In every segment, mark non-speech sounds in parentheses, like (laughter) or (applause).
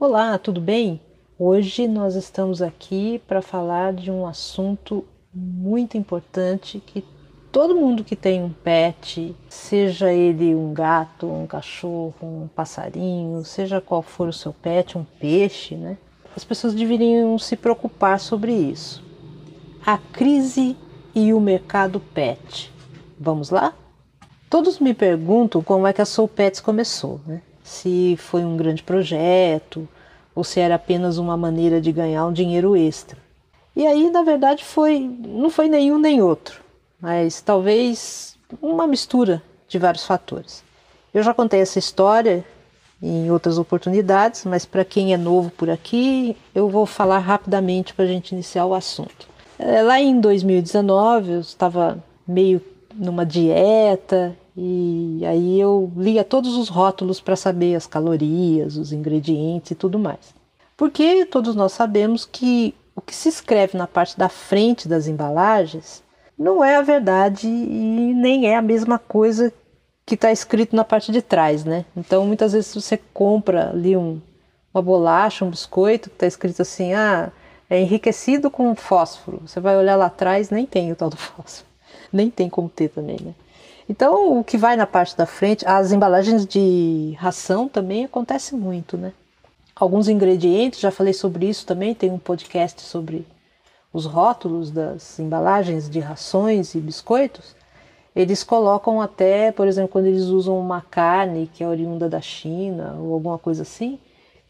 Olá, tudo bem? Hoje nós estamos aqui para falar de um assunto muito importante que todo mundo que tem um pet, seja ele um gato, um cachorro, um passarinho, seja qual for o seu pet, um peixe, né? As pessoas deveriam se preocupar sobre isso. A crise e o mercado pet. Vamos lá? Todos me perguntam como é que a Soul Pets começou, né? Se foi um grande projeto ou se era apenas uma maneira de ganhar um dinheiro extra. E aí, na verdade, foi não foi nenhum nem outro, mas talvez uma mistura de vários fatores. Eu já contei essa história em outras oportunidades, mas para quem é novo por aqui, eu vou falar rapidamente para a gente iniciar o assunto. É, lá em 2019, eu estava meio numa dieta e aí eu lia todos os rótulos para saber as calorias, os ingredientes e tudo mais. Porque todos nós sabemos que o que se escreve na parte da frente das embalagens não é a verdade e nem é a mesma coisa que está escrito na parte de trás, né? Então muitas vezes você compra ali um, uma bolacha, um biscoito que está escrito assim, ah, é enriquecido com fósforo. Você vai olhar lá atrás, nem tem o tal do (laughs) fósforo, nem tem como ter também, né? Então, o que vai na parte da frente, as embalagens de ração também acontece muito, né? Alguns ingredientes, já falei sobre isso também, tem um podcast sobre os rótulos das embalagens de rações e biscoitos. Eles colocam até, por exemplo, quando eles usam uma carne que é oriunda da China ou alguma coisa assim,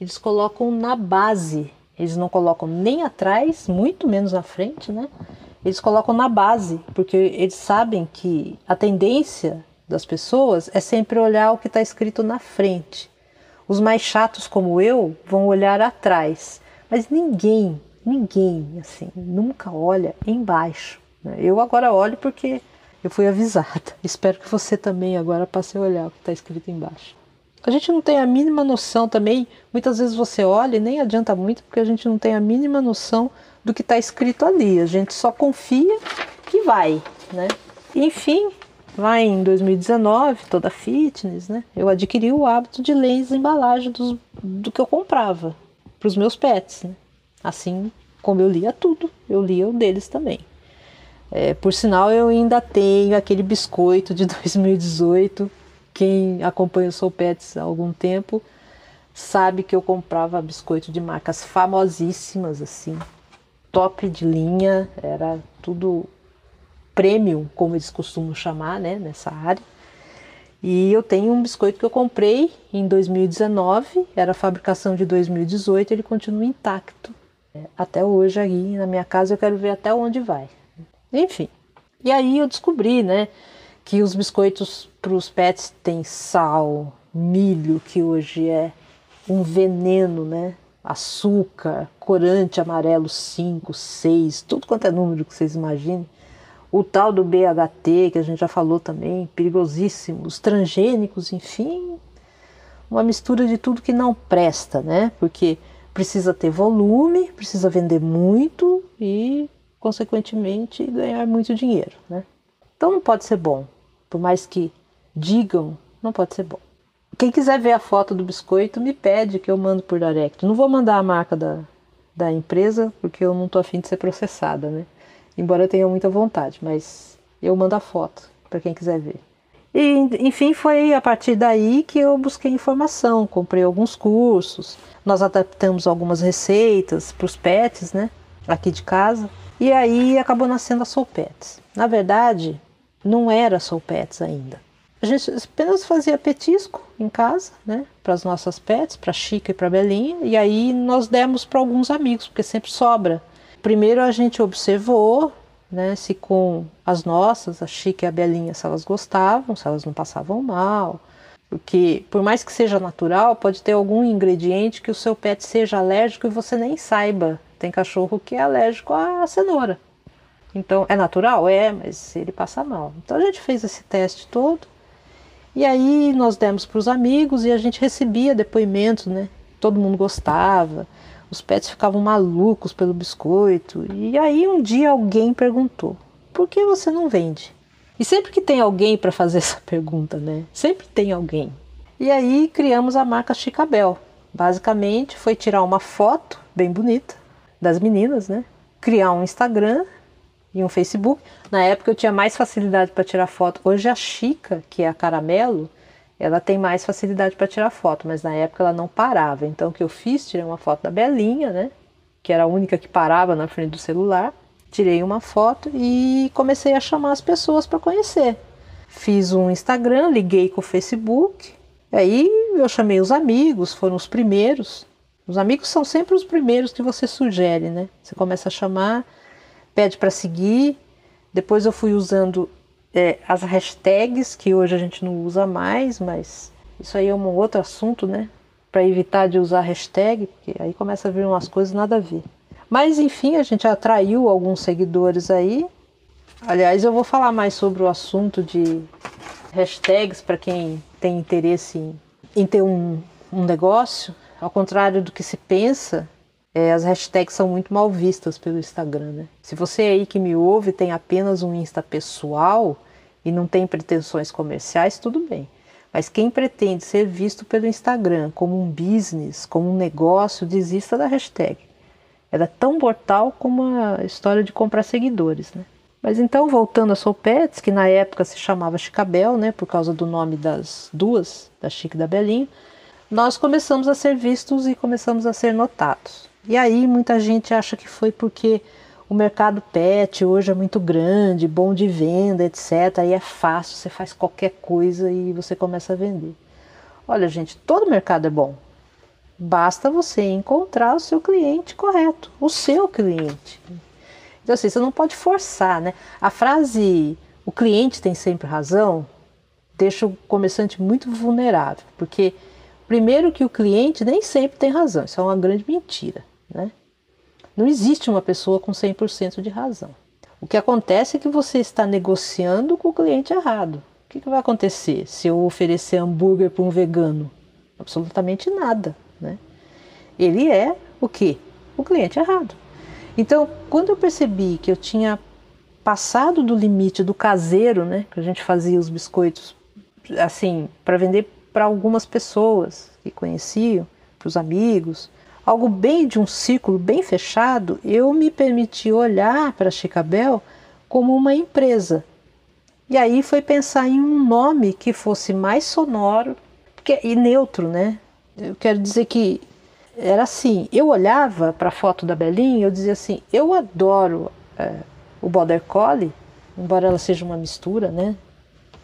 eles colocam na base. Eles não colocam nem atrás, muito menos na frente, né? Eles colocam na base, porque eles sabem que a tendência das pessoas é sempre olhar o que está escrito na frente. Os mais chatos, como eu, vão olhar atrás, mas ninguém, ninguém, assim, nunca olha embaixo. Né? Eu agora olho porque eu fui avisada. (laughs) Espero que você também agora passe a olhar o que está escrito embaixo. A gente não tem a mínima noção também. Muitas vezes você olha e nem adianta muito porque a gente não tem a mínima noção do que está escrito ali. A gente só confia e vai, né? Enfim, lá em 2019, toda fitness, né? Eu adquiri o hábito de ler as embalagens dos, do que eu comprava para os meus pets, né? Assim como eu lia tudo, eu lia o deles também. É, por sinal, eu ainda tenho aquele biscoito de (laughs) 2018. Quem acompanha o Soul Pets há algum tempo sabe que eu comprava biscoito de marcas famosíssimas, assim, top de linha, era tudo premium, como eles costumam chamar, né, nessa área. E eu tenho um biscoito que eu comprei em 2019, era fabricação de 2018, ele continua intacto. É, até hoje aí na minha casa eu quero ver até onde vai. Enfim. E aí eu descobri, né, que os biscoitos para os pets têm sal, milho, que hoje é um veneno, né? Açúcar, corante amarelo 5, 6, tudo quanto é número que vocês imaginem. O tal do BHT, que a gente já falou também, perigosíssimo, os transgênicos, enfim, uma mistura de tudo que não presta, né? Porque precisa ter volume, precisa vender muito e, consequentemente, ganhar muito dinheiro, né? Então não pode ser bom. Por mais que digam, não pode ser bom. Quem quiser ver a foto do biscoito, me pede que eu mando por direct. Não vou mandar a marca da, da empresa, porque eu não estou afim de ser processada, né? Embora eu tenha muita vontade, mas eu mando a foto para quem quiser ver. E, enfim, foi a partir daí que eu busquei informação, comprei alguns cursos, nós adaptamos algumas receitas para os pets, né? Aqui de casa. E aí acabou nascendo a Soul Pets. Na verdade, não era Soul Pets ainda. A gente apenas fazia petisco em casa, né, para as nossas pets, para Chica e para Belinha, e aí nós demos para alguns amigos, porque sempre sobra. Primeiro a gente observou, né, se com as nossas, a Chica e a Belinha, se elas gostavam, se elas não passavam mal, porque por mais que seja natural, pode ter algum ingrediente que o seu pet seja alérgico e você nem saiba. Tem cachorro que é alérgico à cenoura. Então, é natural? É, mas ele passa mal. Então a gente fez esse teste todo e aí nós demos para os amigos e a gente recebia depoimentos, né? Todo mundo gostava, os pets ficavam malucos pelo biscoito. E aí um dia alguém perguntou: por que você não vende? E sempre que tem alguém para fazer (laughs) essa pergunta, né? Sempre tem alguém. E aí criamos a marca Chicabel. Basicamente foi tirar uma foto bem bonita das meninas, né? Criar um Instagram e um Facebook. Na época eu tinha mais facilidade para tirar foto. Hoje a Chica, que é a Caramelo, ela tem mais facilidade para tirar foto, mas na época ela não parava. Então o que eu fiz, tirei uma foto da Belinha, né? Que era a única que parava na frente do celular. Tirei uma foto e comecei a chamar as pessoas para conhecer. Fiz um Instagram, liguei com o Facebook. Aí eu chamei os amigos, foram os primeiros. Os amigos são sempre os primeiros que você sugere, né? Você começa a chamar, pede para seguir. Depois eu fui usando é, as hashtags, que hoje a gente não usa mais, mas isso aí é um outro assunto, né? Para evitar de usar hashtag, porque aí começa a vir umas coisas nada a ver. Mas enfim, a gente atraiu alguns seguidores aí. Aliás, eu vou falar mais sobre o assunto de hashtags para quem tem interesse em, em ter um, um negócio. Ao contrário do que se pensa, é, as hashtags são muito mal vistas pelo Instagram. Né? Se você aí que me ouve tem apenas um Insta pessoal e não tem pretensões comerciais, tudo bem. Mas quem pretende ser visto pelo Instagram como um business, como um negócio, desista da hashtag. Ela é tão mortal como a história de comprar seguidores. Né? Mas então, voltando a Soul Pets, que na época se chamava Chicabel, né, por causa do nome das duas, da Chica e da Belinha, nós começamos a ser vistos e começamos a ser notados. E aí muita gente acha que foi porque o mercado pet hoje é muito grande, bom de venda, etc. Aí é fácil, você faz qualquer coisa e você começa a vender. Olha, gente, todo mercado é bom. Basta você encontrar o seu cliente correto, o seu cliente. Então, assim, você não pode forçar, né? A frase o cliente tem sempre razão deixa o comerciante muito vulnerável, porque primeiro que o cliente nem sempre tem razão, isso é uma grande mentira, né? Não existe uma pessoa com 100% de razão. O que acontece é que você está negociando com o cliente errado. O que, que vai acontecer se eu oferecer hambúrguer para um vegano? Absolutamente nada, né? Ele é o quê? O cliente errado. Então, quando eu percebi que eu tinha passado do limite do caseiro, né, que a gente fazia os biscoitos assim para vender para algumas pessoas que conheciam, para os amigos, algo bem de um círculo bem fechado, eu me permiti olhar para Chicabel como uma empresa. E aí foi pensar em um nome que fosse mais sonoro e neutro, né? Eu quero dizer que era assim, eu olhava para a foto da Belinha eu dizia assim, eu adoro é, o Border Collie, embora ela seja uma mistura, né?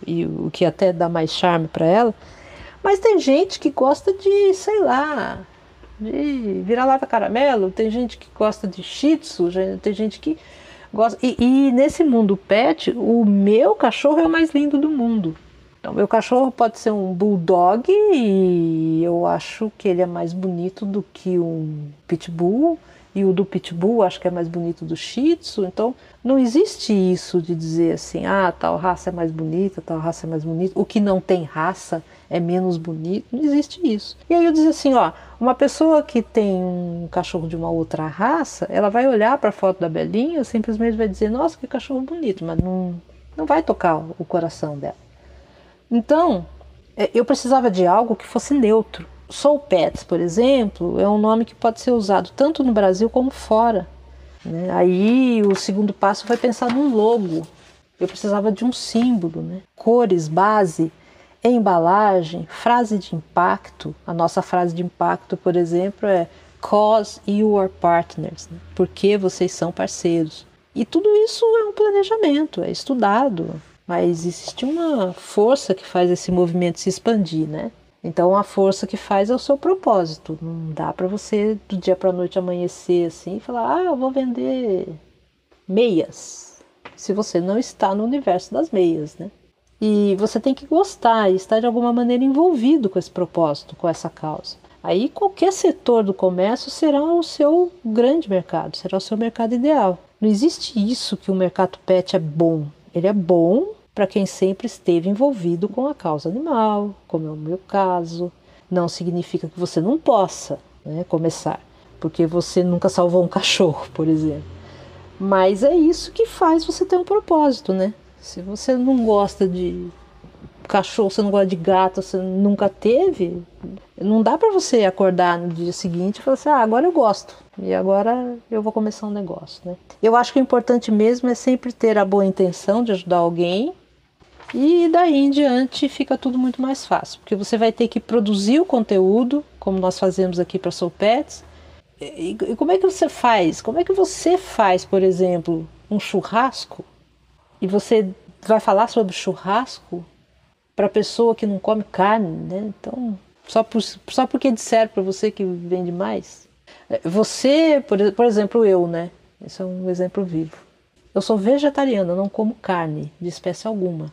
E o que até dá mais charme para ela. Mas tem gente que gosta de, sei lá, de vira-lata caramelo, tem gente que gosta de shih tzu, tem gente que gosta... E, e nesse mundo pet, o meu cachorro é o mais lindo do mundo. Então, meu cachorro pode ser um bulldog e eu acho que ele é mais bonito do que um pitbull. E o do pitbull acho que é mais bonito do shih tzu. Então, não existe isso de dizer assim, ah, tal raça é mais bonita, tal raça é mais bonita. O que não tem raça é menos bonito. Não existe isso. E aí eu dizia assim, ó, uma pessoa que tem um cachorro de uma outra raça, ela vai olhar para a foto da Belinha, simplesmente vai dizer, nossa, que cachorro bonito, mas não, não vai tocar o coração dela. Então, é, eu precisava de algo que fosse neutro. Soul Pets, por exemplo, é um nome que pode ser usado tanto no Brasil como fora. Né? Aí o segundo passo foi pensar num logo. Eu precisava de um símbolo, né? cores, base, embalagem, frase de impacto. A nossa frase de impacto, por exemplo, é Cause you are partners, né? porque vocês são parceiros. E tudo isso é um planejamento, é estudado, mas existe uma força que faz esse movimento se expandir, né? Então a força que faz é o seu propósito. Não dá para você do dia para noite amanhecer assim e falar: "Ah, eu vou vender meias". Se você não está no universo das meias, né? E você tem que gostar e estar de alguma maneira envolvido com esse propósito, com essa causa. Aí qualquer setor do comércio será o seu grande mercado, será o seu mercado ideal. Não existe isso que o mercado pet é bom. Ele é bom para quem sempre esteve envolvido com a causa animal, como é o meu caso. Não significa que você não possa né, começar, porque você nunca salvou um (laughs) cachorro, por exemplo. Mas é isso que faz você ter um propósito, né? Se você não gosta de cachorro, você não gosta de gato, você nunca teve, Não dá para você acordar no dia seguinte e falar assim: ah, agora eu gosto e agora eu vou começar um negócio. Né? Eu acho que o importante mesmo é sempre ter a boa intenção de ajudar alguém e daí em diante fica tudo muito mais fácil, porque você vai ter que produzir o conteúdo, como nós fazemos aqui para Soul Pets. E, e como é que você faz? Como é que você faz, por exemplo, um churrasco e você vai falar sobre churrasco para pessoa que não come carne, né? Então, só, por, só porque disseram para você que vende mais. É, você, por, por exemplo, eu, né? Esse é um exemplo vivo. Eu sou vegetariana, eu não como carne de espécie alguma.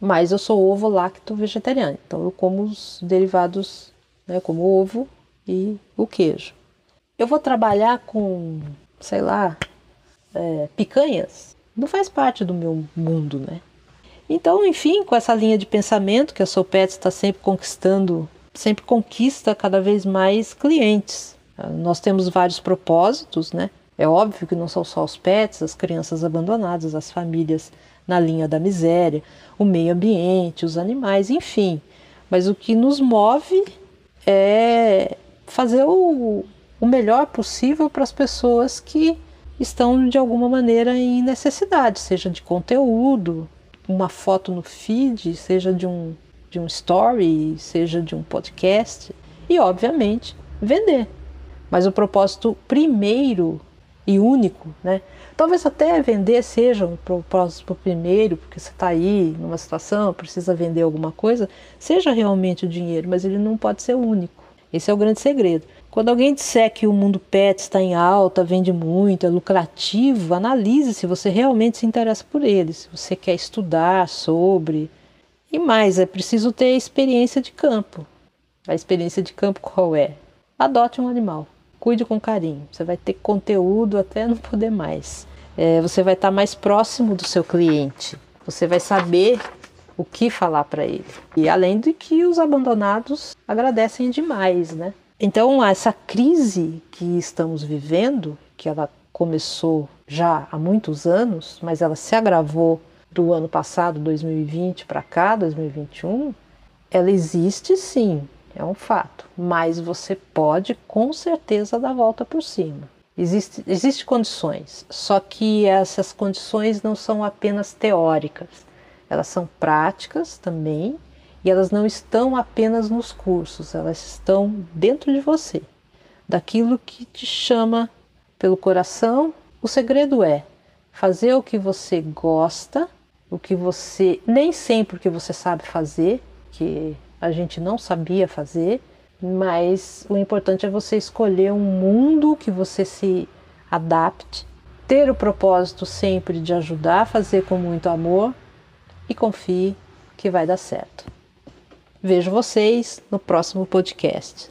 Mas eu sou ovo lacto vegetariano, então eu como os derivados, né, como ovo e o queijo. Eu vou trabalhar com, sei lá, é, picanhas? Não faz parte do meu mundo, né? Então, enfim, com essa linha de pensamento que a Soul Pets está sempre conquistando, sempre conquista cada vez mais clientes. Nós temos vários propósitos, né? É óbvio que não são só os pets, as crianças abandonadas, as famílias na linha da miséria, o meio ambiente, os animais, enfim. Mas o que nos move é fazer o, o melhor possível para as pessoas que estão de alguma maneira em necessidade, seja de conteúdo, uma foto no feed, seja de um, de um story, seja de um podcast e, obviamente, vender. Mas o propósito primeiro e único, né? Talvez até vender seja um propósito primeiro, porque você está aí numa situação, precisa vender alguma coisa, seja realmente o dinheiro, mas ele não pode ser único. Esse é o grande segredo. Quando alguém disser que o mundo pet está em alta, vende muito, é lucrativo, analise se você realmente se interessa por ele, se você quer estudar sobre. E mais, é preciso ter experiência de campo. A experiência de campo qual é? Adote um animal, cuide com carinho. Você vai ter conteúdo até não poder mais. É, você vai estar mais próximo do seu cliente. Você vai saber o que falar para ele. E além de que os abandonados agradecem demais, né? Então, essa crise que estamos vivendo, que ela começou já há muitos anos, mas ela se agravou do ano passado, 2020 para cá, 2021, ela existe sim, é um fato, mas você pode com certeza dar volta por cima. Existem existe condições, só que essas condições não são apenas teóricas, elas são práticas também e elas não estão apenas nos cursos, elas estão dentro de você, daquilo que te chama pelo coração. O segredo é fazer o que você gosta, o que você nem sempre o que você sabe fazer, que a gente não sabia fazer, mas o importante é você escolher um mundo que você se adapte, ter o propósito sempre de ajudar, fazer com muito amor e confie que vai dar certo. Vejo vocês no próximo podcast.